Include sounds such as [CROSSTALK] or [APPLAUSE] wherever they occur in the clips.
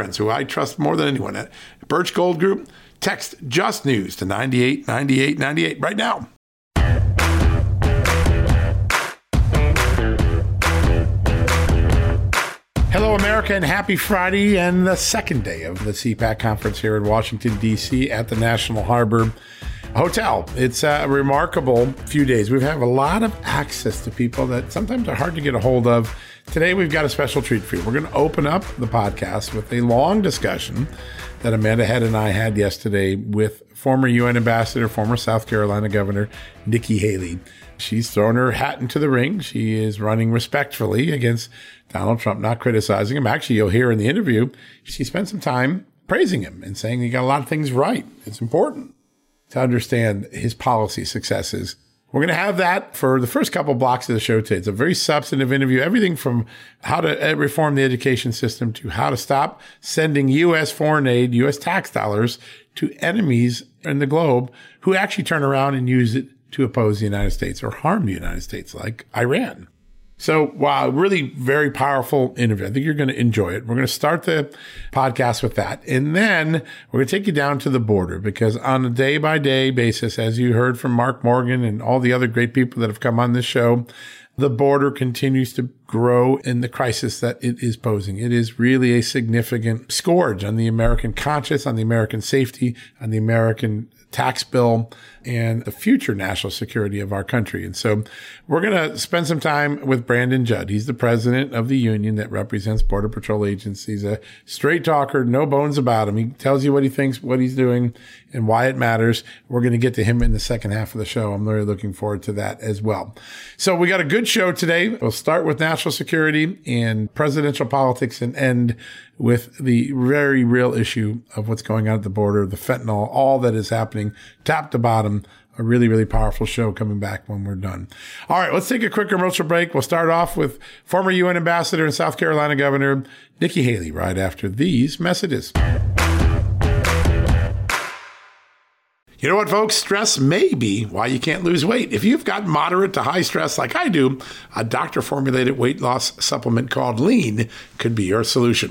friends who I trust more than anyone at Birch Gold Group. Text Just News to 989898 right now. Hello, America, and happy Friday and the second day of the CPAC conference here in Washington, D.C. at the National Harbor Hotel. It's a remarkable few days. We have a lot of access to people that sometimes are hard to get a hold of Today, we've got a special treat for you. We're going to open up the podcast with a long discussion that Amanda Head and I had yesterday with former UN Ambassador, former South Carolina Governor Nikki Haley. She's thrown her hat into the ring. She is running respectfully against Donald Trump, not criticizing him. Actually, you'll hear in the interview, she spent some time praising him and saying he got a lot of things right. It's important to understand his policy successes we're going to have that for the first couple blocks of the show today. It's a very substantive interview, everything from how to uh, reform the education system to how to stop sending U.S. foreign aid, U.S. tax dollars to enemies in the globe who actually turn around and use it to oppose the United States or harm the United States, like Iran. So, wow, really very powerful interview. I think you're going to enjoy it. We're going to start the podcast with that. And then we're going to take you down to the border because on a day by day basis, as you heard from Mark Morgan and all the other great people that have come on this show, the border continues to grow in the crisis that it is posing. It is really a significant scourge on the American conscience, on the American safety, on the American tax bill and the future national security of our country. And so we're going to spend some time with Brandon Judd. He's the president of the union that represents Border Patrol agencies, a straight talker, no bones about him. He tells you what he thinks, what he's doing and why it matters. We're going to get to him in the second half of the show. I'm really looking forward to that as well. So we got a good show today. We'll start with national security and presidential politics and end with the very real issue of what's going on at the border, the fentanyl, all that is happening top to bottom. A really, really powerful show coming back when we're done. All right, let's take a quick commercial break. We'll start off with former UN ambassador and South Carolina Governor Nikki Haley right after these messages. You know what, folks? Stress may be why you can't lose weight. If you've got moderate to high stress like I do, a doctor formulated weight loss supplement called Lean could be your solution.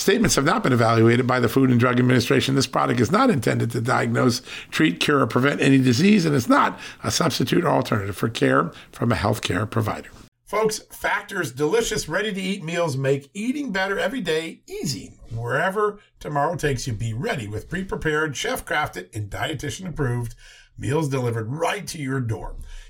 Statements have not been evaluated by the Food and Drug Administration. This product is not intended to diagnose, treat, cure, or prevent any disease, and it's not a substitute or alternative for care from a healthcare provider. Folks, Factor's delicious, ready to eat meals make eating better every day easy. Wherever tomorrow takes you, be ready with pre prepared, chef crafted, and dietitian approved meals delivered right to your door.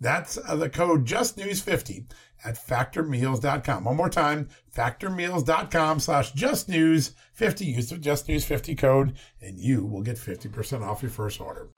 That's uh, the code justnews50 at factormeals.com. One more time, factormeals.com slash justnews50. Use the justnews50 code and you will get 50% off your first order.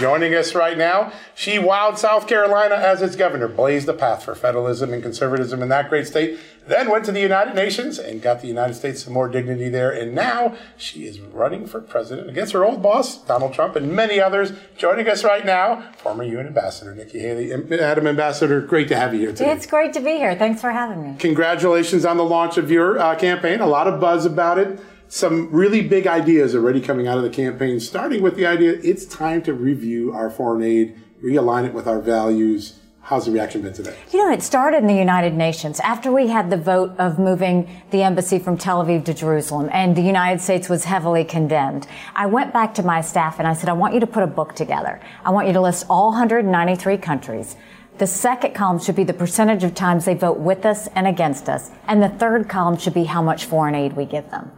Joining us right now, she wowed South Carolina as its governor, blazed the path for federalism and conservatism in that great state, then went to the United Nations and got the United States some more dignity there. And now she is running for president against her old boss, Donald Trump, and many others. Joining us right now, former UN Ambassador Nikki Haley. Adam Ambassador, great to have you here today. It's great to be here. Thanks for having me. Congratulations on the launch of your uh, campaign. A lot of buzz about it some really big ideas already coming out of the campaign, starting with the idea it's time to review our foreign aid, realign it with our values. How's the reaction been today? You know, it started in the United Nations after we had the vote of moving the embassy from Tel Aviv to Jerusalem, and the United States was heavily condemned. I went back to my staff and I said, I want you to put a book together. I want you to list all 193 countries. The second column should be the percentage of times they vote with us and against us. And the third column should be how much foreign aid we give them.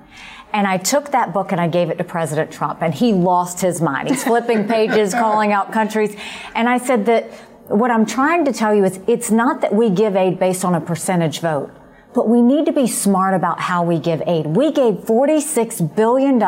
And I took that book and I gave it to President Trump and he lost his mind. He's flipping pages, [LAUGHS] calling out countries. And I said that what I'm trying to tell you is it's not that we give aid based on a percentage vote but we need to be smart about how we give aid. We gave $46 billion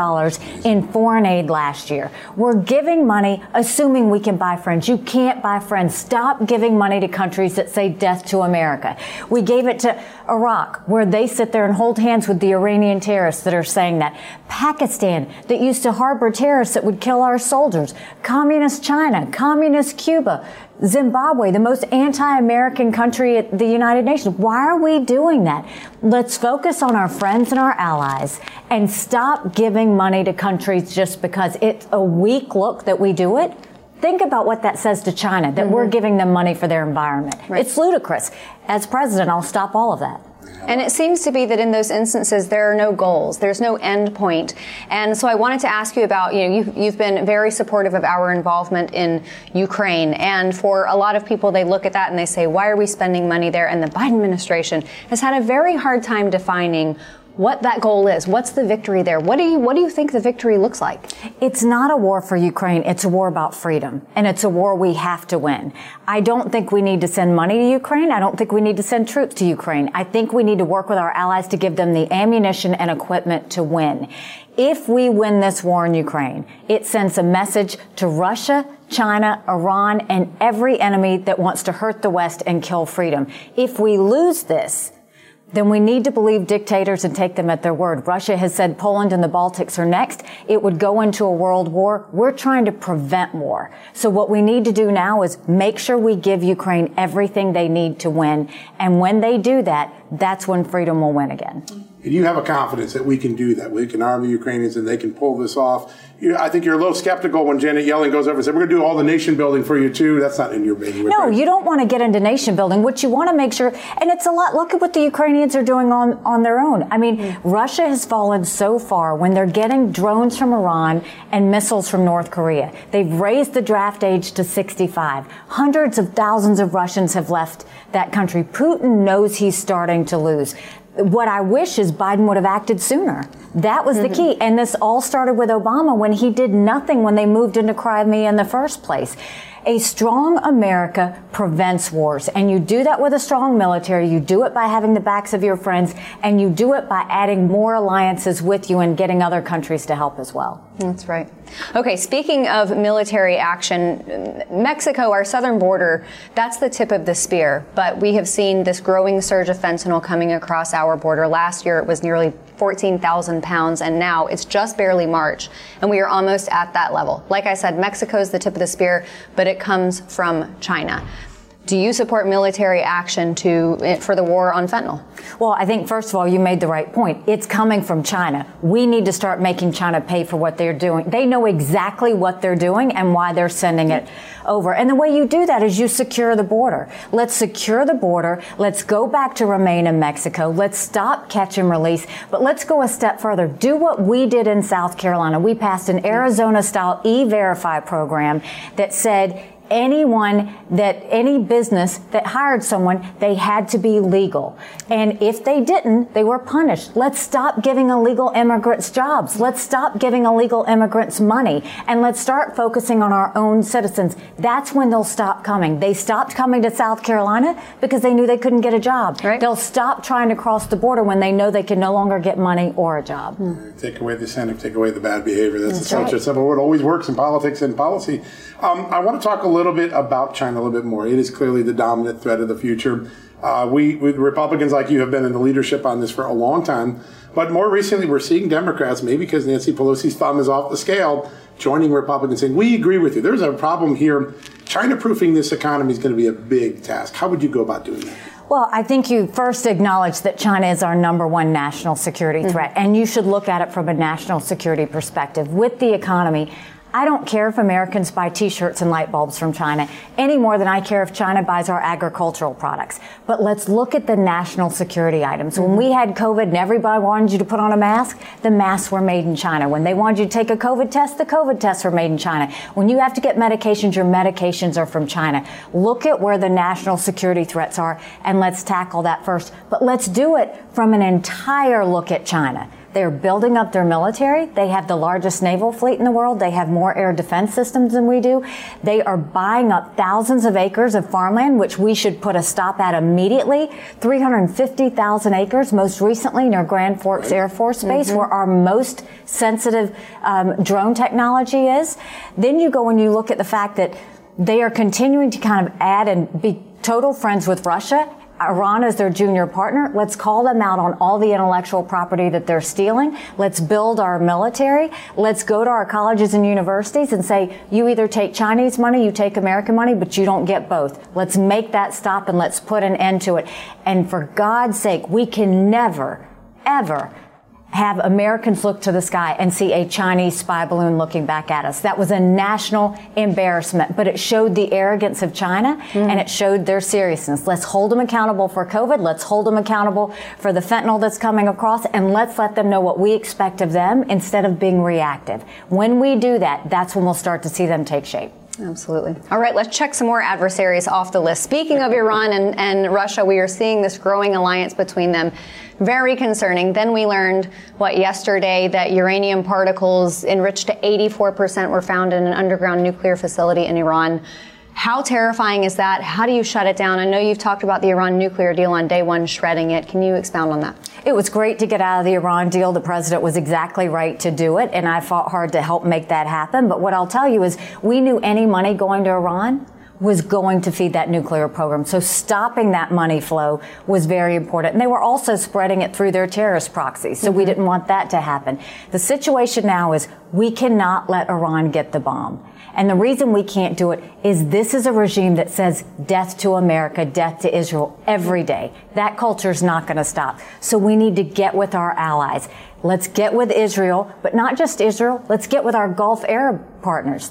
in foreign aid last year. We're giving money assuming we can buy friends. You can't buy friends. Stop giving money to countries that say death to America. We gave it to Iraq, where they sit there and hold hands with the Iranian terrorists that are saying that. Pakistan, that used to harbor terrorists that would kill our soldiers. Communist China, Communist Cuba, Zimbabwe, the most anti-American country at the United Nations. Why are we doing that? Let's focus on our friends and our allies and stop giving money to countries just because it's a weak look that we do it. Think about what that says to China, that mm-hmm. we're giving them money for their environment. Right. It's ludicrous. As president, I'll stop all of that. And it seems to be that in those instances, there are no goals. There's no end point. And so I wanted to ask you about, you know, you, you've been very supportive of our involvement in Ukraine. And for a lot of people, they look at that and they say, why are we spending money there? And the Biden administration has had a very hard time defining what that goal is. What's the victory there? What do you what do you think the victory looks like? It's not a war for Ukraine. It's a war about freedom, and it's a war we have to win. I don't think we need to send money to Ukraine. I don't think we need to send troops to Ukraine. I think we need to work with our allies to give them the ammunition and equipment to win. If we win this war in Ukraine, it sends a message to Russia, China, Iran, and every enemy that wants to hurt the West and kill freedom. If we lose this, then we need to believe dictators and take them at their word. Russia has said Poland and the Baltics are next. It would go into a world war. We're trying to prevent war. So what we need to do now is make sure we give Ukraine everything they need to win. And when they do that, that's when freedom will win again. And you have a confidence that we can do that. We can arm the Ukrainians and they can pull this off. You, I think you're a little skeptical when Janet Yellen goes over and says, we're going to do all the nation building for you too. That's not in your baby. No, you don't want to get into nation building. What you want to make sure, and it's a lot, look at what the Ukrainians are doing on, on their own. I mean, mm-hmm. Russia has fallen so far when they're getting drones from Iran and missiles from North Korea. They've raised the draft age to 65. Hundreds of thousands of Russians have left that country. Putin knows he's starting to lose what I wish is Biden would have acted sooner. That was mm-hmm. the key. And this all started with Obama when he did nothing when they moved into Crimea in the first place. A strong America prevents wars. And you do that with a strong military. You do it by having the backs of your friends. And you do it by adding more alliances with you and getting other countries to help as well. That's right. Okay, speaking of military action, Mexico, our southern border, that's the tip of the spear. But we have seen this growing surge of fentanyl coming across our border. Last year, it was nearly 14,000 pounds, and now it's just barely March, and we are almost at that level. Like I said, Mexico is the tip of the spear, but it comes from China. Do you support military action to eh, for the war on fentanyl? Well, I think first of all, you made the right point. It's coming from China. We need to start making China pay for what they're doing. They know exactly what they're doing and why they're sending it over. And the way you do that is you secure the border. Let's secure the border. Let's go back to remain in Mexico. Let's stop catch and release. But let's go a step further. Do what we did in South Carolina. We passed an Arizona style e-verify program that said anyone that any business that hired someone, they had to be legal. And if they didn't, they were punished. Let's stop giving illegal immigrants jobs. Let's stop giving illegal immigrants money and let's start focusing on our own citizens. That's when they'll stop coming. They stopped coming to South Carolina because they knew they couldn't get a job. Right. They'll stop trying to cross the border when they know they can no longer get money or a job. Hmm. Take away the incentive, take away the bad behavior. That's, That's such right. a simple word. Always works in politics and policy. Um, I want to talk a little bit about China a little bit more. It is clearly the dominant threat of the future. Uh, we, we, Republicans like you, have been in the leadership on this for a long time. But more recently, we're seeing Democrats, maybe because Nancy Pelosi's thumb is off the scale, joining Republicans saying, We agree with you. There's a problem here. China proofing this economy is going to be a big task. How would you go about doing that? Well, I think you first acknowledge that China is our number one national security threat, mm-hmm. and you should look at it from a national security perspective. With the economy, I don't care if Americans buy t-shirts and light bulbs from China any more than I care if China buys our agricultural products. But let's look at the national security items. Mm-hmm. When we had COVID and everybody wanted you to put on a mask, the masks were made in China. When they wanted you to take a COVID test, the COVID tests were made in China. When you have to get medications, your medications are from China. Look at where the national security threats are and let's tackle that first. But let's do it from an entire look at China. They're building up their military. They have the largest naval fleet in the world. They have more air defense systems than we do. They are buying up thousands of acres of farmland, which we should put a stop at immediately. 350,000 acres, most recently near Grand Forks Air Force Base, mm-hmm. where our most sensitive um, drone technology is. Then you go and you look at the fact that they are continuing to kind of add and be total friends with Russia Iran is their junior partner. Let's call them out on all the intellectual property that they're stealing. Let's build our military. Let's go to our colleges and universities and say, you either take Chinese money, you take American money, but you don't get both. Let's make that stop and let's put an end to it. And for God's sake, we can never, ever have Americans look to the sky and see a Chinese spy balloon looking back at us. That was a national embarrassment, but it showed the arrogance of China mm. and it showed their seriousness. Let's hold them accountable for COVID. Let's hold them accountable for the fentanyl that's coming across and let's let them know what we expect of them instead of being reactive. When we do that, that's when we'll start to see them take shape. Absolutely. All right, let's check some more adversaries off the list. Speaking of Iran and, and Russia, we are seeing this growing alliance between them. Very concerning. Then we learned, what, yesterday, that uranium particles enriched to 84% were found in an underground nuclear facility in Iran. How terrifying is that? How do you shut it down? I know you've talked about the Iran nuclear deal on day one, shredding it. Can you expound on that? It was great to get out of the Iran deal. The president was exactly right to do it, and I fought hard to help make that happen. But what I'll tell you is we knew any money going to Iran was going to feed that nuclear program. So stopping that money flow was very important. And they were also spreading it through their terrorist proxies. So mm-hmm. we didn't want that to happen. The situation now is we cannot let Iran get the bomb. And the reason we can't do it is this is a regime that says death to America, death to Israel every day. That culture is not going to stop. So we need to get with our allies. Let's get with Israel, but not just Israel. Let's get with our Gulf Arab partners.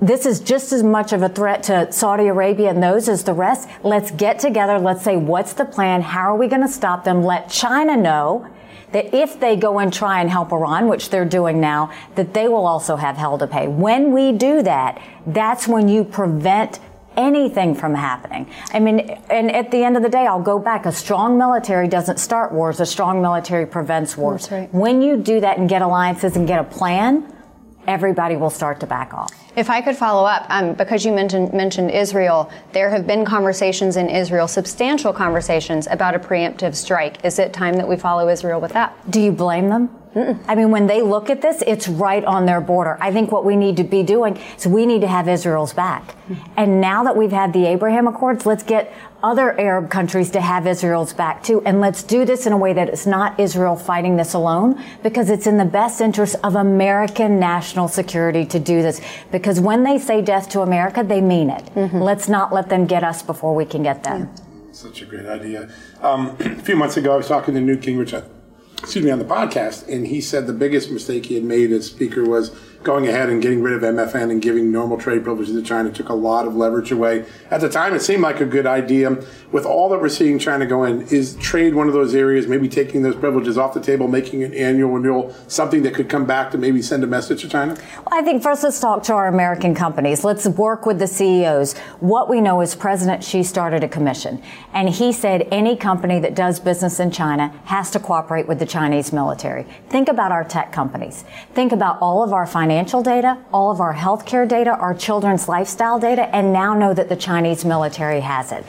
This is just as much of a threat to Saudi Arabia and those as the rest. Let's get together. Let's say, what's the plan? How are we going to stop them? Let China know that if they go and try and help Iran, which they're doing now, that they will also have hell to pay. When we do that, that's when you prevent anything from happening. I mean, and at the end of the day, I'll go back. A strong military doesn't start wars. A strong military prevents wars. Right. When you do that and get alliances and get a plan, everybody will start to back off. If I could follow up, um, because you mentioned mentioned Israel, there have been conversations in Israel, substantial conversations about a preemptive strike. Is it time that we follow Israel with that? Do you blame them? Mm-mm. I mean, when they look at this, it's right on their border. I think what we need to be doing is we need to have Israel's back. Mm-hmm. And now that we've had the Abraham Accords, let's get other Arab countries to have Israel's back too. And let's do this in a way that it's not Israel fighting this alone because it's in the best interest of American national security to do this. Because when they say death to America, they mean it. Mm-hmm. Let's not let them get us before we can get them. Such a great idea. Um, [CLEARS THROAT] a few months ago, I was talking to Newt Gingrich, excuse me, on the podcast, and he said the biggest mistake he had made as speaker was going ahead and getting rid of MFN and giving normal trade privileges to China took a lot of leverage away. At the time, it seemed like a good idea. With all that we're seeing China go in, is trade one of those areas, maybe taking those privileges off the table, making an annual renewal, something that could come back to maybe send a message to China? Well, I think first let's talk to our American companies. Let's work with the CEOs. What we know is President Xi started a commission, and he said any company that does business in China has to cooperate with the Chinese military. Think about our tech companies. Think about all of our financial financial data, all of our healthcare data, our children's lifestyle data, and now know that the Chinese military has it.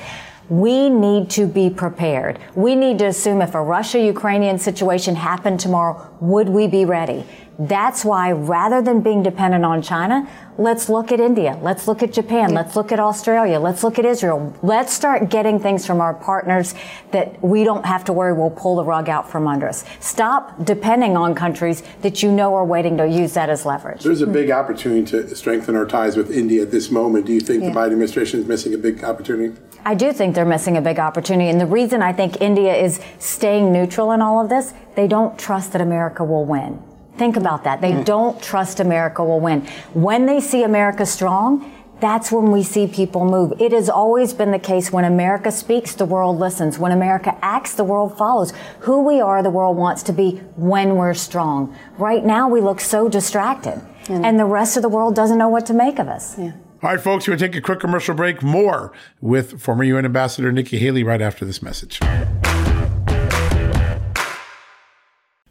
We need to be prepared. We need to assume if a Russia-Ukrainian situation happened tomorrow, would we be ready? That's why rather than being dependent on China, let's look at India. Let's look at Japan. Let's look at Australia. Let's look at Israel. Let's start getting things from our partners that we don't have to worry will pull the rug out from under us. Stop depending on countries that you know are waiting to use that as leverage. There's a hmm. big opportunity to strengthen our ties with India at this moment. Do you think yeah. the Biden administration is missing a big opportunity? I do think they're missing a big opportunity. And the reason I think India is staying neutral in all of this, they don't trust that America will win. Think about that. They mm. don't trust America will win. When they see America strong, that's when we see people move. It has always been the case when America speaks, the world listens. When America acts, the world follows. Who we are, the world wants to be when we're strong. Right now, we look so distracted, mm. and the rest of the world doesn't know what to make of us. Yeah. All right, folks, we're going to take a quick commercial break. More with former UN Ambassador Nikki Haley right after this message.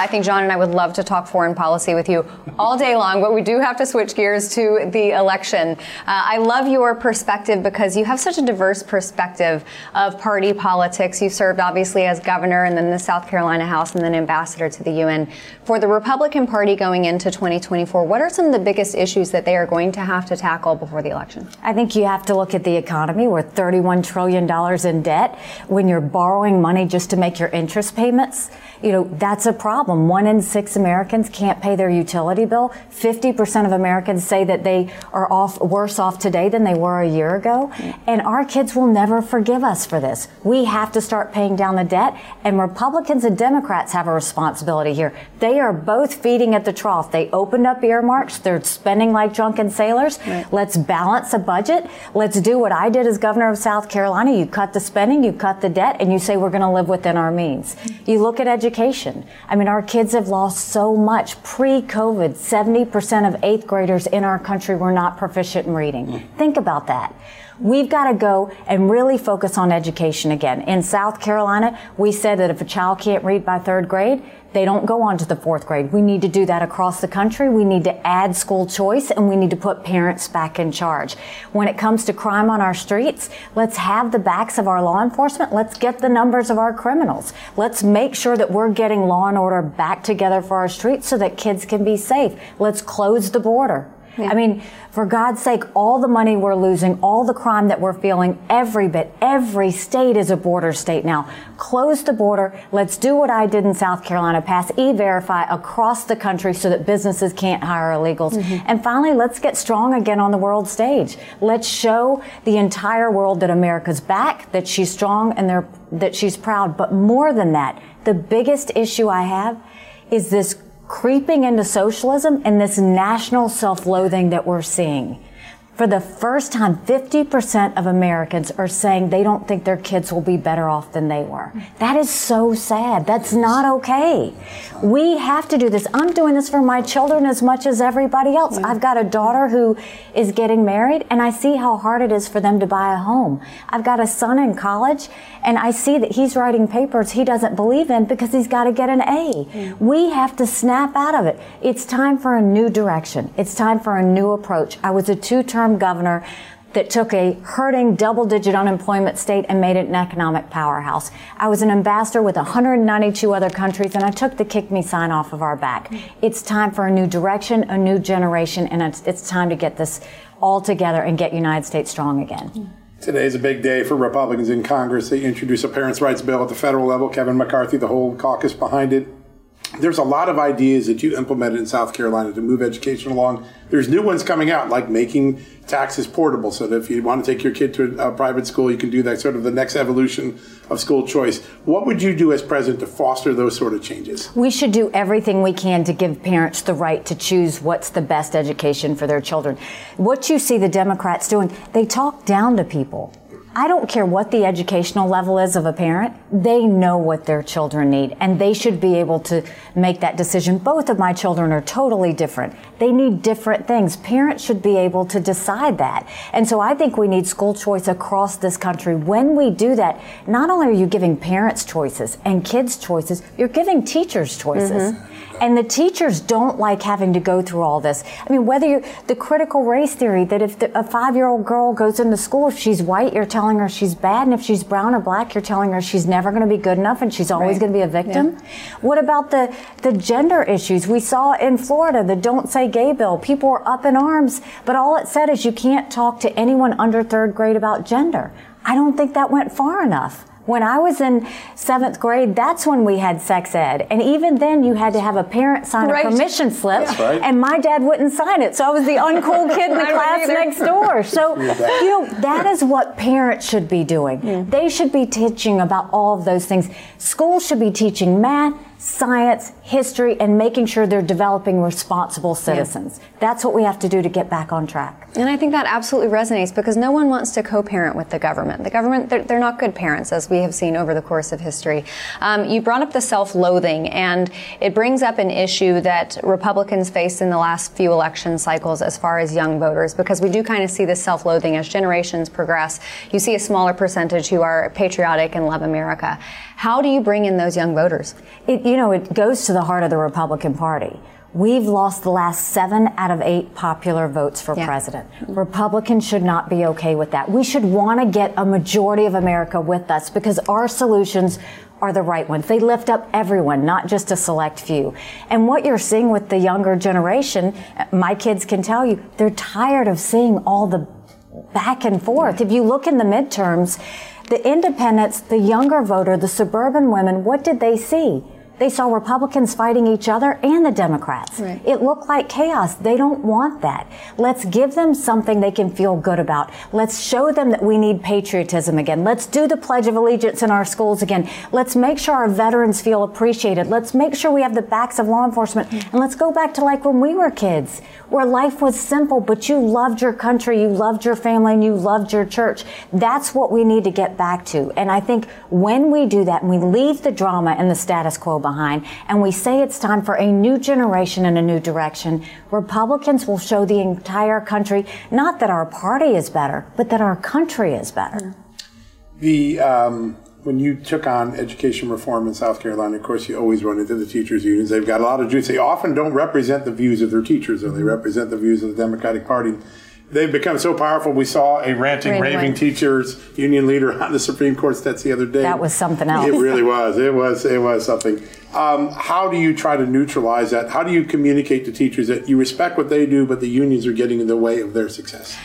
I think John and I would love to talk foreign policy with you all day long, but we do have to switch gears to the election. Uh, I love your perspective because you have such a diverse perspective of party politics. You served obviously as governor and then the South Carolina House and then ambassador to the UN. For the Republican Party going into 2024, what are some of the biggest issues that they are going to have to tackle before the election? I think you have to look at the economy. We're $31 trillion in debt. When you're borrowing money just to make your interest payments, you know, that's a problem. One in six Americans can't pay their utility bill. 50% of Americans say that they are off worse off today than they were a year ago. Mm. And our kids will never forgive us for this. We have to start paying down the debt and Republicans and Democrats have a responsibility here. They are both feeding at the trough. They opened up earmarks. They're spending like drunken sailors. Right. Let's balance a budget. Let's do what I did as governor of South Carolina. You cut the spending, you cut the debt, and you say we're going to live within our means. Mm. You look at education education. I mean, our kids have lost so much. Pre COVID, 70% of eighth graders in our country were not proficient in reading. Mm. Think about that. We've got to go and really focus on education again. In South Carolina, we said that if a child can't read by third grade, they don't go on to the fourth grade. We need to do that across the country. We need to add school choice and we need to put parents back in charge. When it comes to crime on our streets, let's have the backs of our law enforcement. Let's get the numbers of our criminals. Let's make sure that we're getting law and order back together for our streets so that kids can be safe. Let's close the border. Yeah. I mean, for God's sake, all the money we're losing, all the crime that we're feeling, every bit, every state is a border state now. Close the border. Let's do what I did in South Carolina, pass e-verify across the country so that businesses can't hire illegals. Mm-hmm. And finally, let's get strong again on the world stage. Let's show the entire world that America's back, that she's strong and that she's proud. But more than that, the biggest issue I have is this creeping into socialism and this national self-loathing that we're seeing. For the first time, 50% of Americans are saying they don't think their kids will be better off than they were. That is so sad. That's not okay. We have to do this. I'm doing this for my children as much as everybody else. I've got a daughter who is getting married and I see how hard it is for them to buy a home. I've got a son in college and I see that he's writing papers he doesn't believe in because he's got to get an A. We have to snap out of it. It's time for a new direction. It's time for a new approach. I was a two-term term governor that took a hurting double digit unemployment state and made it an economic powerhouse. I was an ambassador with 192 other countries and I took the kick me sign off of our back. It's time for a new direction, a new generation, and it's, it's time to get this all together and get United States strong again. Today is a big day for Republicans in Congress. They introduced a parents' rights bill at the federal level. Kevin McCarthy, the whole caucus behind it. There's a lot of ideas that you implemented in South Carolina to move education along. There's new ones coming out, like making taxes portable, so that if you want to take your kid to a private school, you can do that. Sort of the next evolution of school choice. What would you do as president to foster those sort of changes? We should do everything we can to give parents the right to choose what's the best education for their children. What you see the Democrats doing, they talk down to people. I don't care what the educational level is of a parent. They know what their children need and they should be able to make that decision. Both of my children are totally different. They need different things. Parents should be able to decide that. And so I think we need school choice across this country. When we do that, not only are you giving parents choices and kids choices, you're giving teachers choices. Mm-hmm. And the teachers don't like having to go through all this. I mean, whether you the critical race theory that if the, a five year old girl goes into school, if she's white, you're telling her she's bad. And if she's brown or black, you're telling her she's never going to be good enough and she's always right. going to be a victim. Yeah. What about the, the gender issues? We saw in Florida the Don't Say Gay bill. People were up in arms, but all it said is you can't talk to anyone under third grade about gender. I don't think that went far enough. When I was in seventh grade, that's when we had sex ed. And even then, you had to have a parent sign right. a permission slip. Right. And my dad wouldn't sign it. So I was the uncool kid in [LAUGHS] the class next door. [LAUGHS] So, you know, that is what parents should be doing. Yeah. They should be teaching about all of those things. Schools should be teaching math, science, history, and making sure they're developing responsible citizens. Yeah. That's what we have to do to get back on track. And I think that absolutely resonates because no one wants to co-parent with the government. The government, they're, they're not good parents, as we have seen over the course of history. Um, you brought up the self-loathing, and it brings up an issue that Republicans faced in the last few election cycles as far as young voters, because we do kind of see this self-loathing as generations progress. You see a smaller percentage who are patriotic and love America. How do you bring in those young voters? It, you know, it goes to the heart of the Republican Party. We've lost the last seven out of eight popular votes for yeah. president. Republicans should not be okay with that. We should want to get a majority of America with us because our solutions are the right ones. They lift up everyone, not just a select few. And what you're seeing with the younger generation, uh, my kids can tell you, they're tired of seeing all the back and forth. If you look in the midterms, the independents, the younger voter, the suburban women, what did they see? They saw Republicans fighting each other and the Democrats. Right. It looked like chaos. They don't want that. Let's give them something they can feel good about. Let's show them that we need patriotism again. Let's do the Pledge of Allegiance in our schools again. Let's make sure our veterans feel appreciated. Let's make sure we have the backs of law enforcement. And let's go back to like when we were kids, where life was simple, but you loved your country, you loved your family, and you loved your church. That's what we need to get back to. And I think when we do that and we leave the drama and the status quo behind, behind and we say it's time for a new generation and a new direction, Republicans will show the entire country not that our party is better, but that our country is better. The um, when you took on education reform in South Carolina, of course, you always run into the teachers' unions. They've got a lot of juice. They often don't represent the views of their teachers, or they represent the views of the Democratic Party they've become so powerful. We saw a ranting, raving teachers union leader on the Supreme Court steps the other day. That was something else. It really was. It was. It was something. Um, how do you try to neutralize that? How do you communicate to teachers that you respect what they do, but the unions are getting in the way of their success?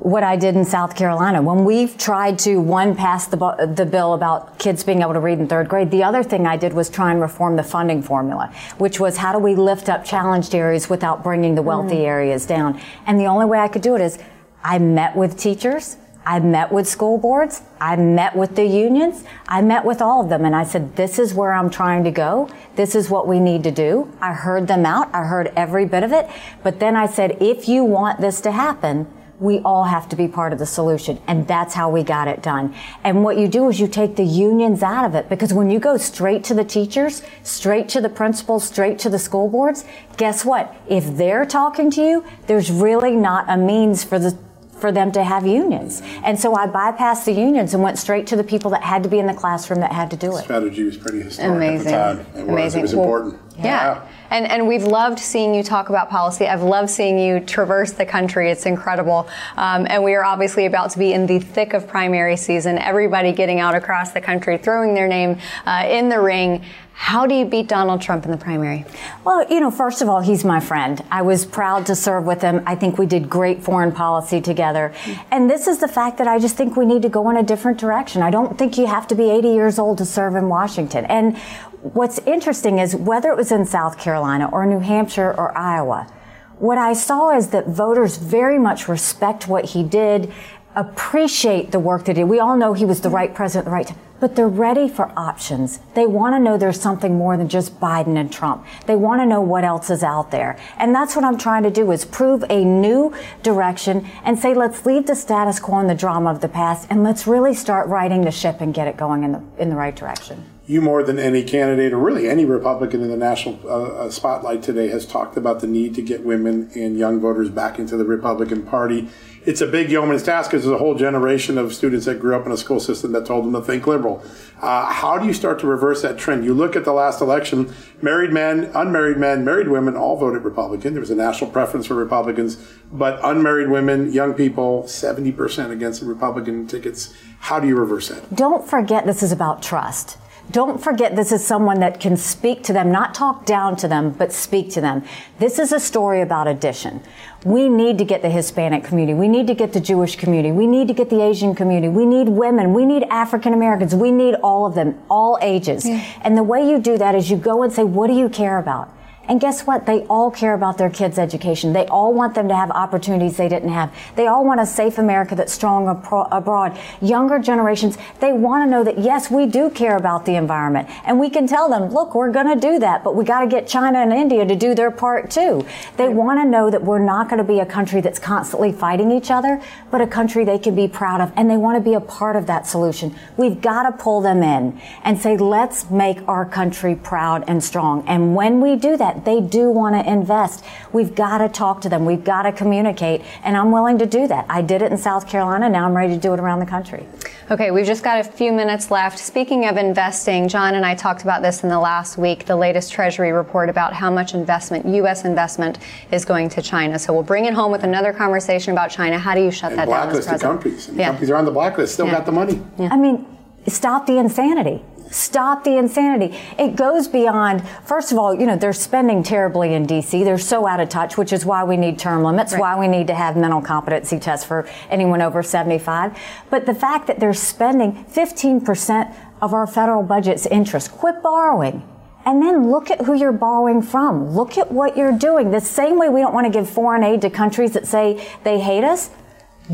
What I did in South Carolina. When we've tried to, one, pass the, the bill about kids being able to read in third grade, the other thing I did was try and reform the funding formula, which was how do we lift up challenged areas without bringing the wealthy mm. areas down? And the only way I could do it is I met with teachers. I met with school boards. I met with the unions. I met with all of them and I said, this is where I'm trying to go. This is what we need to do. I heard them out. I heard every bit of it. But then I said, if you want this to happen, we all have to be part of the solution. And that's how we got it done. And what you do is you take the unions out of it because when you go straight to the teachers, straight to the principals, straight to the school boards, guess what? If they're talking to you, there's really not a means for the for them to have unions. And so I bypassed the unions and went straight to the people that had to be in the classroom that had to do it. Strategy was pretty historic Amazing. at the time. It Amazing. Was, it was well, important. Yeah. yeah. And, and we've loved seeing you talk about policy. I've loved seeing you traverse the country. It's incredible. Um, and we are obviously about to be in the thick of primary season. Everybody getting out across the country, throwing their name uh, in the ring. How do you beat Donald Trump in the primary? Well, you know, first of all, he's my friend. I was proud to serve with him. I think we did great foreign policy together. And this is the fact that I just think we need to go in a different direction. I don't think you have to be 80 years old to serve in Washington. And what's interesting is whether it was in South Carolina or New Hampshire or Iowa, what I saw is that voters very much respect what he did, appreciate the work that he did. We all know he was the right president the right time but they're ready for options. They want to know there's something more than just Biden and Trump. They want to know what else is out there. And that's what I'm trying to do is prove a new direction and say, let's leave the status quo and the drama of the past and let's really start righting the ship and get it going in the, in the right direction you more than any candidate or really any Republican in the national uh, uh, spotlight today has talked about the need to get women and young voters back into the Republican Party. It's a big yeoman's task because there's a whole generation of students that grew up in a school system that told them to think liberal. Uh, how do you start to reverse that trend? You look at the last election, married men, unmarried men, married women all voted Republican. There was a national preference for Republicans, but unmarried women, young people, 70% against the Republican tickets. How do you reverse that? Don't forget this is about trust. Don't forget this is someone that can speak to them, not talk down to them, but speak to them. This is a story about addition. We need to get the Hispanic community. We need to get the Jewish community. We need to get the Asian community. We need women. We need African Americans. We need all of them, all ages. Yeah. And the way you do that is you go and say, what do you care about? And guess what? They all care about their kids' education. They all want them to have opportunities they didn't have. They all want a safe America that's strong abroad. Younger generations, they want to know that yes, we do care about the environment. And we can tell them, look, we're going to do that, but we got to get China and India to do their part too. They want to know that we're not going to be a country that's constantly fighting each other, but a country they can be proud of. And they want to be a part of that solution. We've got to pull them in and say, let's make our country proud and strong. And when we do that, they do want to invest. We've got to talk to them. We've got to communicate. And I'm willing to do that. I did it in South Carolina. Now I'm ready to do it around the country. Okay, we've just got a few minutes left. Speaking of investing, John and I talked about this in the last week, the latest Treasury report about how much investment, U.S. investment, is going to China. So we'll bring it home with another conversation about China. How do you shut and that down? Blacklisted countries. And yeah. Countries are on the blacklist, still yeah. got the money. Yeah. I mean, stop the insanity. Stop the insanity. It goes beyond, first of all, you know, they're spending terribly in DC. They're so out of touch, which is why we need term limits, right. why we need to have mental competency tests for anyone over 75. But the fact that they're spending 15% of our federal budget's interest, quit borrowing. And then look at who you're borrowing from. Look at what you're doing. The same way we don't want to give foreign aid to countries that say they hate us,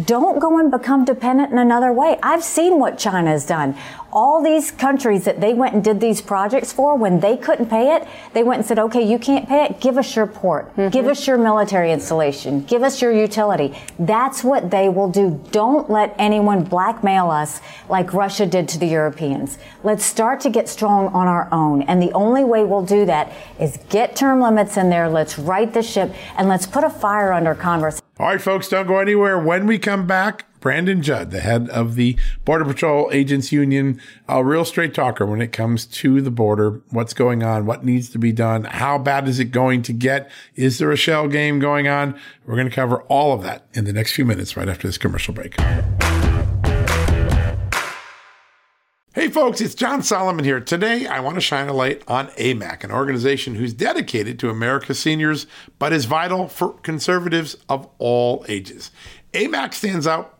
don't go and become dependent in another way. I've seen what China has done all these countries that they went and did these projects for, when they couldn't pay it, they went and said, okay, you can't pay it, give us your port, mm-hmm. give us your military installation, give us your utility. That's what they will do. Don't let anyone blackmail us like Russia did to the Europeans. Let's start to get strong on our own. And the only way we'll do that is get term limits in there, let's right the ship, and let's put a fire under Congress. All right, folks, don't go anywhere. When we come back, Brandon Judd, the head of the Border Patrol Agents Union, a real straight talker when it comes to the border. What's going on? What needs to be done? How bad is it going to get? Is there a shell game going on? We're going to cover all of that in the next few minutes right after this commercial break. Hey folks, it's John Solomon here. Today I want to shine a light on AMAC, an organization who's dedicated to America's seniors, but is vital for conservatives of all ages. AMAC stands out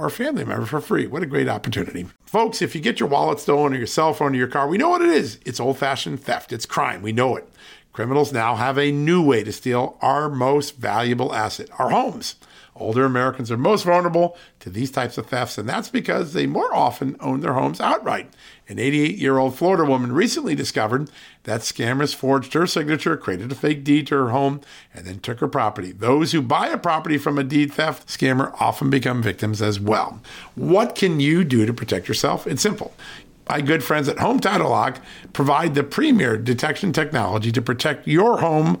or a family member for free. What a great opportunity. Folks, if you get your wallet stolen or your cell phone or your car, we know what it is. It's old fashioned theft, it's crime. We know it. Criminals now have a new way to steal our most valuable asset, our homes. Older Americans are most vulnerable to these types of thefts, and that's because they more often own their homes outright. An 88 year old Florida woman recently discovered that scammers forged her signature, created a fake deed to her home, and then took her property. Those who buy a property from a deed theft scammer often become victims as well. What can you do to protect yourself? It's simple my good friends at Home Title Lock provide the premier detection technology to protect your home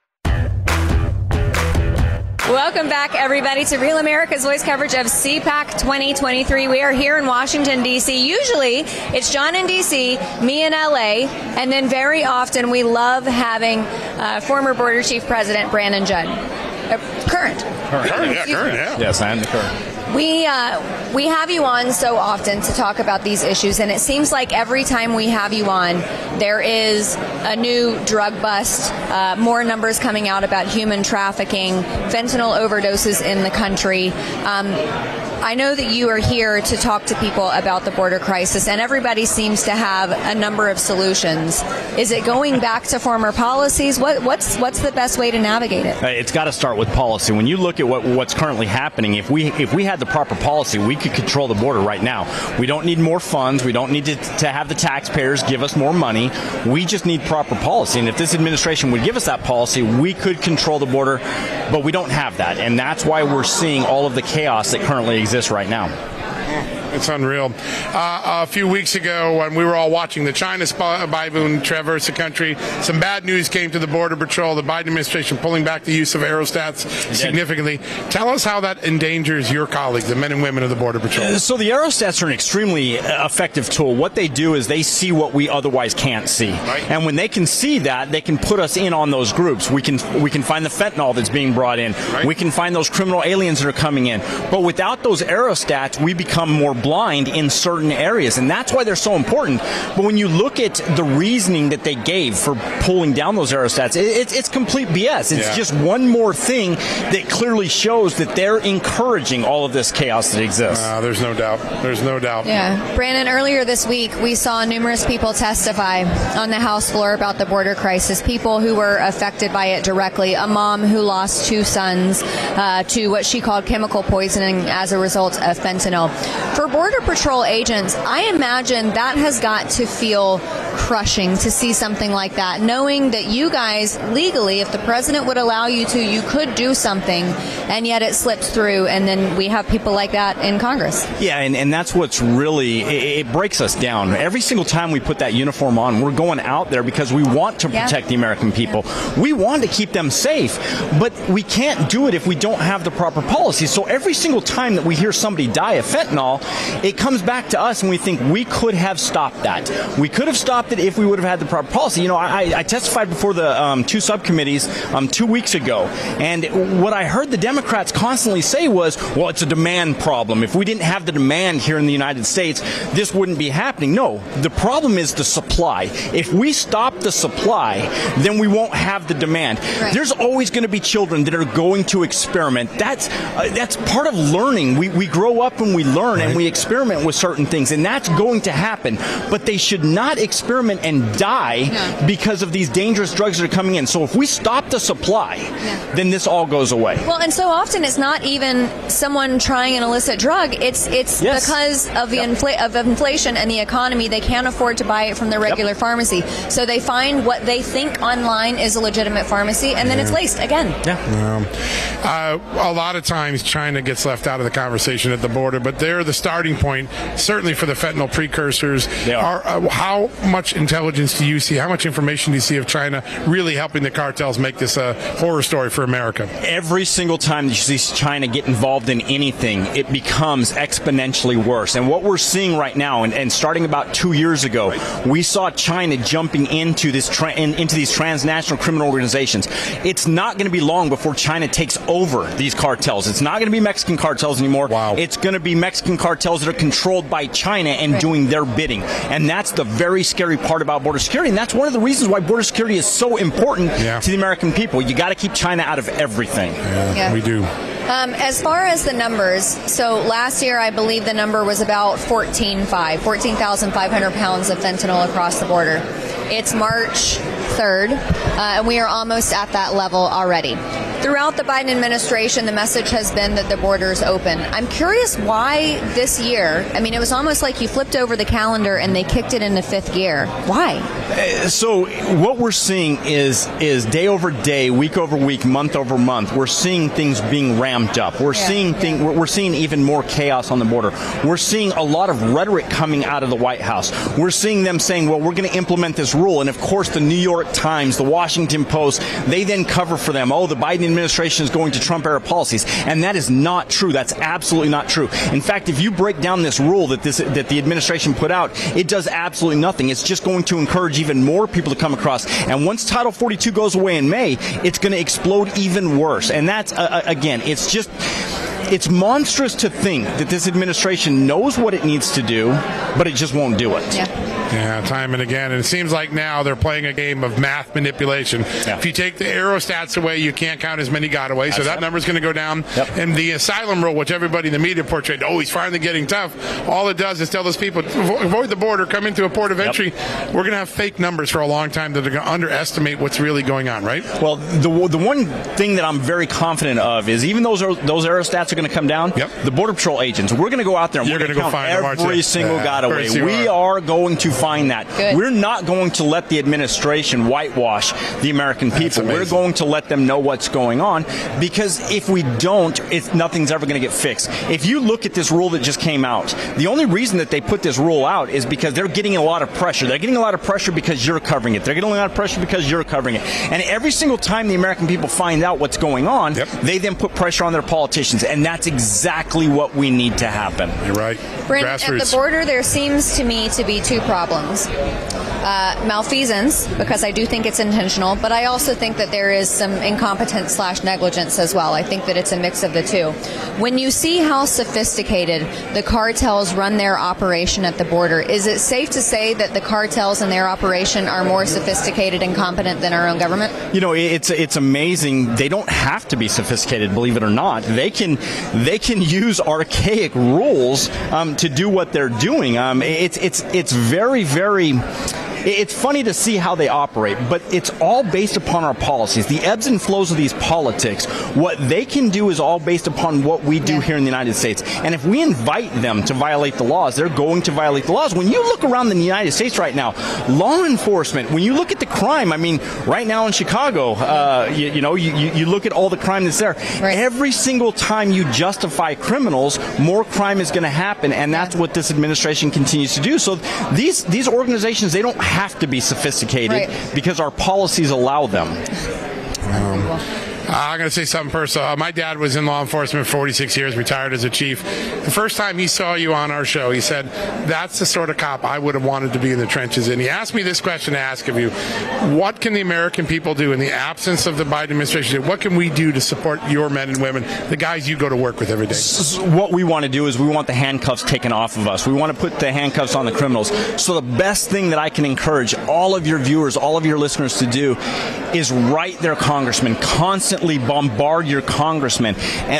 Welcome back, everybody, to Real America's Voice coverage of CPAC 2023. We are here in Washington, D.C. Usually it's John in D.C., me in L.A., and then very often we love having uh, former Border Chief President Brandon Judd. Uh, current. Current, yeah, current, yeah. Yes, I am the current. We uh, we have you on so often to talk about these issues, and it seems like every time we have you on, there is a new drug bust, uh, more numbers coming out about human trafficking, fentanyl overdoses in the country. Um, I know that you are here to talk to people about the border crisis, and everybody seems to have a number of solutions. Is it going back to former policies? What, what's what's the best way to navigate it? Uh, it's got to start with policy. When you look at what, what's currently happening, if we if we had the proper policy, we could control the border right now. We don't need more funds. We don't need to, to have the taxpayers give us more money. We just need proper policy. And if this administration would give us that policy, we could control the border. But we don't have that, and that's why we're seeing all of the chaos that currently exists right now. It's unreal. Uh, a few weeks ago, when we were all watching the China balloon traverse the country, some bad news came to the Border Patrol. The Biden administration pulling back the use of aerostats significantly. Tell us how that endangers your colleagues, the men and women of the Border Patrol. So the aerostats are an extremely uh, effective tool. What they do is they see what we otherwise can't see, right. and when they can see that, they can put us in on those groups. We can we can find the fentanyl that's being brought in. Right. We can find those criminal aliens that are coming in. But without those aerostats, we become more blind in certain areas, and that's why they're so important. But when you look at the reasoning that they gave for pulling down those aerostats, it, it's, it's complete BS. It's Yeah. just one more thing that clearly shows that they're encouraging all of this chaos that exists. Uh, there's no doubt. There's no doubt. Yeah. Brandon, earlier this week, we saw numerous people testify on the House floor about the border crisis, people who were affected by it directly. A mom who lost two sons uh, to what she called chemical poisoning as a result of fentanyl. For Border Patrol agents, I imagine that has got to feel crushing to see something like that, knowing that you guys legally, if the president would allow you to, you could do something, and yet it slipped through, and then we have people like that in Congress. Yeah, and, and that's what's really, it, it breaks us down. Every single time we put that uniform on, we're going out there because we want to Yeah. protect the American people. We want to keep them safe, but we can't do it if we don't have the proper policies. So every single time that we hear somebody die of fentanyl, it comes back to us and we think we could have stopped that. We could have stopped it if we would have had the proper policy. You know, I, I testified before the um, two subcommittees um, two weeks ago, and what I heard the Democrats constantly say was, well, it's a demand problem. If we didn't have the demand here in the United States, this wouldn't be happening. No, the problem is the supply. If we stop the supply, then we won't have the demand. Right. There's always going to be children that are going to experiment. That's uh, that's part of learning. We, we grow up and we learn and we experiment with certain things, and that's going to happen. But they should not experiment and die No. because of these dangerous drugs that are coming in. So if we stop the supply, then this all goes away. Well, and so often it's not even someone trying an illicit drug. It's it's Yes. because of the infl- of inflation and the economy. They can't afford to buy it from their regular pharmacy, so they find what they think online is a legitimate pharmacy, and then it's laced again. Um, uh, a lot of times China gets left out of the conversation at the border, but they're the starting point, certainly for the fentanyl precursors. They are. uh, how much intelligence do you see? How much information do you see of China really helping the cartels make this a horror story for America? every single time that you see China get involved in anything, it becomes exponentially worse. And what we're seeing right now, and, and starting about two years ago, we saw China jumping into this tra- in, into these transnational criminal organizations. It's not going to be long before China takes over these cartels. It's not going to be Mexican cartels anymore. Wow. It's going to be Mexican cartels that are controlled by China and doing their bidding. And that's the very scary part about border security. And that's one of the reasons why border security is so important Yeah. to the American people. You got to keep China out of everything. Yeah. We do. Um, as far as the numbers, so last year I believe the number was about 14,500, 14,500 pounds of fentanyl across the border. It's March 3rd, uh, and we are almost at that level already. Throughout the Biden administration, the message has been that the border is open. I'm curious why this year, I mean, it was almost like you flipped over the calendar and they kicked it into fifth gear. Why? So what we're seeing is is day over day, week over week, month over month. We're seeing things being ramped up. We're Yeah, seeing yeah. thing, we're, we're seeing even more chaos on the border. We're seeing a lot of rhetoric coming out of the White House. We're seeing them saying, "Well, we're going to implement this rule," and of course, the New York Times, the Washington Post, they then cover for them. Oh, the Biden administration is going to Trump era policies, and that is not true. That's absolutely not true. In fact, if you break down this rule that this that the administration put out, it does absolutely nothing. It's just going to encourage even more people to come across. And once Title 42 goes away in May, it's going to explode even worse. And that's uh, uh, again, it's just. It's monstrous to think that this administration knows what it needs to do, but it just won't do it. Yeah. Yeah, time and again. And it seems like now they're playing a game of math manipulation. Yeah. If you take the aerostats away, you can't count as many gotaways. So that number is going to go down. Yep. And the asylum rule, which everybody in the media portrayed, oh, he's finally getting tough. All it does is tell those people, avoid the border, come into a port of entry. We're going to have fake numbers for a long time that are going to underestimate what's really going on, right? Well, the the one thing that I'm very confident of is even those are, those aerostats are going to come down. Yep. The border patrol agents, we're going to go out there and You're we're gonna go count find them, aren't every single Yeah, of course gotaway. We are. are going to find that. Good. We're not going to let the administration whitewash the American people. We're going to let them know what's going on because if we don't, it's, nothing's ever going to get fixed. If you look at this rule that just came out, the only reason that they put this rule out is because they're getting a lot of pressure. They're getting a lot of pressure because you're covering it. They're getting a lot of pressure because you're covering it. And every single time the American people find out what's going on, Yep. they then put pressure on their politicians. And that's exactly what we need to happen. You're right. Brent, at the border, there seems to me to be two problems problems. Uh, malfeasance, because I do think it's intentional, but I also think that there is some incompetence slash negligence as well. I think that it's a mix of the two. When you see how sophisticated the cartels run their operation at the border, is it safe to say that the cartels and their operation are more sophisticated and competent than our own government? You know, it's it's amazing. They don't have to be sophisticated, believe it or not. They can they can use archaic rules um, to do what they're doing. Um, it's it's it's very very. It's funny to see how they operate, but it's all based upon our policies. The ebbs and flows of these politics, what they can do is all based upon what we do here in the United States. And if we invite them to violate the laws, they're going to violate the laws. When you look around the United States right now, law enforcement, when you look at the crime, I mean, right now in Chicago, uh, you, you know, you, you you look at all the crime that's there. Right. Every single time you justify criminals, more crime is going to happen, and that's what this administration continues to do. So these these organizations, they don't have to be sophisticated Right. because our policies allow them. Uh, I'm going to say something personal. Uh, my dad was in law enforcement for 46 years, retired as a chief. The first time he saw you on our show, he said, That's the sort of cop I would have wanted to be in the trenches. And he asked me this question to ask of you What can the American people do in the absence of the Biden administration? What can we do to support your men and women, the guys you go to work with every day? What we want to do is we want the handcuffs taken off of us. We want to put the handcuffs on the criminals. So the best thing that I can encourage all of your viewers, all of your listeners to do is write their congressman, constantly bombard your congressman,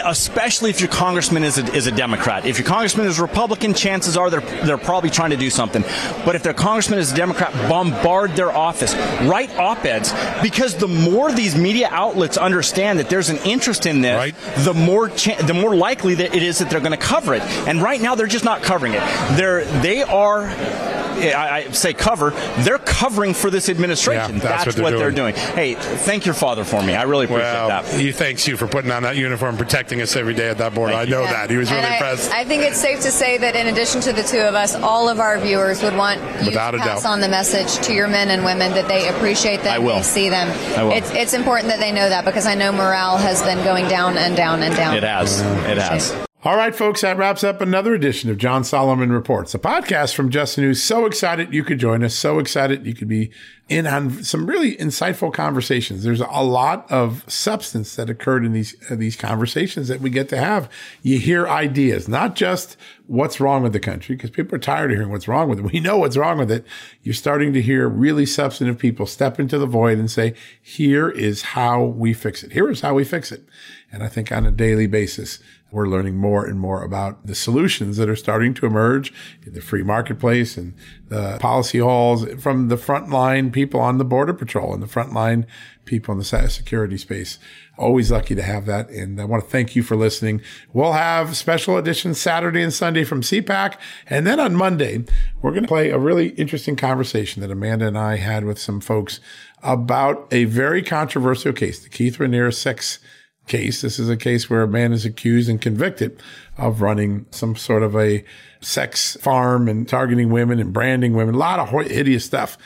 especially if your congressman is a, is a Democrat. If your congressman is a Republican, chances are they're, they're probably trying to do something. But if their congressman is a Democrat, bombard their office. Write op-eds because the more these media outlets understand that there's an interest in this, Right. the more cha- the more likely that it is that they're going to cover it. And right now, they're just not covering it. They're they are. I, I say cover. They're covering for this administration. Yeah, that's what they're doing. Hey, thank your father for me. I really appreciate Well, that. he thanks you for putting on that uniform, protecting us every day at that border. I know that. He was really And impressed. I think it's safe to say that in addition to the two of us, all of our viewers would want you Without to a pass doubt. on the message to your men and women that they appreciate them, I will. they see them. I will. It's, it's important that they know that because I know morale has been going down and down and down. It has. It has. All right, folks, that wraps up another edition of John Solomon Reports, a podcast from Just the News. So excited you could join us. So excited you could be in on some really insightful conversations. There's a lot of substance that occurred in these uh, these conversations that we get to have. You hear ideas, not just what's wrong with the country, because people are tired of hearing what's wrong with it. [LAUGHS] We know what's wrong with it. You're starting to hear really substantive people step into the void and say, here is how we fix it. Here is how we fix it. And I think on a daily basis, we're learning more and more about the solutions that are starting to emerge in the free marketplace and the policy halls from the frontline people on the border patrol and the frontline people in the security space. Always lucky to have that. And I want to thank you for listening. We'll have special editions Saturday and Sunday from CPAC. And then on Monday, we're going to play a really interesting conversation that Amanda and I had with some folks about a very controversial case, the Keith Raniere sex case. This is a case where a man is accused and convicted of running some sort of a sex farm and targeting women and branding women, a lot of hideous stuff.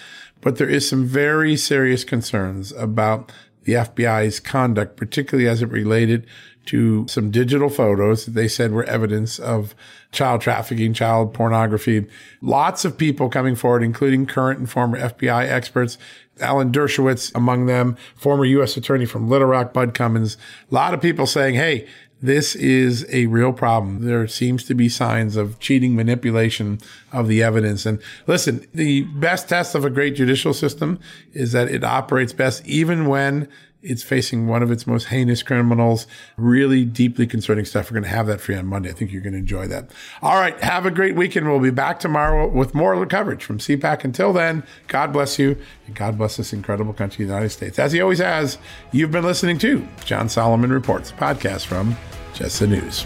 But there is some very serious concerns about the FBI's conduct, particularly as it related to some digital photos that they said were evidence of child trafficking, child pornography. Lots of people coming forward, including current and former FBI experts. Alan Dershowitz among them, former U.S. attorney from Little Rock, Bud Cummins. A lot of people saying, hey, This is a real problem. There seems to be signs of cheating, manipulation of the evidence. And listen, the best test of a great judicial system is that it operates best even when it's facing one of its most heinous criminals. Really deeply concerning stuff. We're going to have that for you on Monday. I think you're going to enjoy that. All right. Have a great weekend. We'll be back tomorrow with more coverage from CPAC. Until then, God bless you and God bless this incredible country, the United States. As he always has, you've been listening to John Solomon Reports, podcast from Just the News.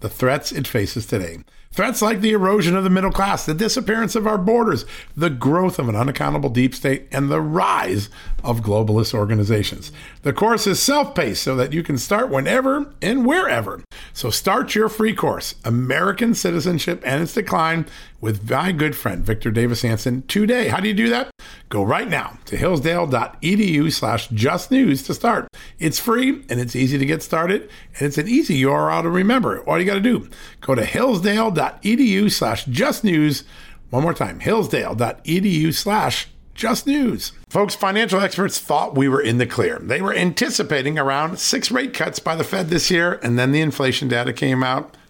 the threats it faces today. Threats like the erosion of the middle class, the disappearance of our borders, the growth of an unaccountable deep state, and the rise of globalist organizations. The course is self paced so that you can start whenever and wherever. So start your free course, American Citizenship and Its Decline, with my good friend Victor Davis Hanson today. How do you do that? Go right now to hillsdale.edu slash justnews to start. It's free and it's easy to get started, and it's an easy URL to remember. All you got to do, go to hillsdale.edu slash justnews. One more time, hillsdale.edu slash just news. Folks, financial experts thought we were in the clear. They were anticipating around six rate cuts by the Fed this year, and then the inflation data came out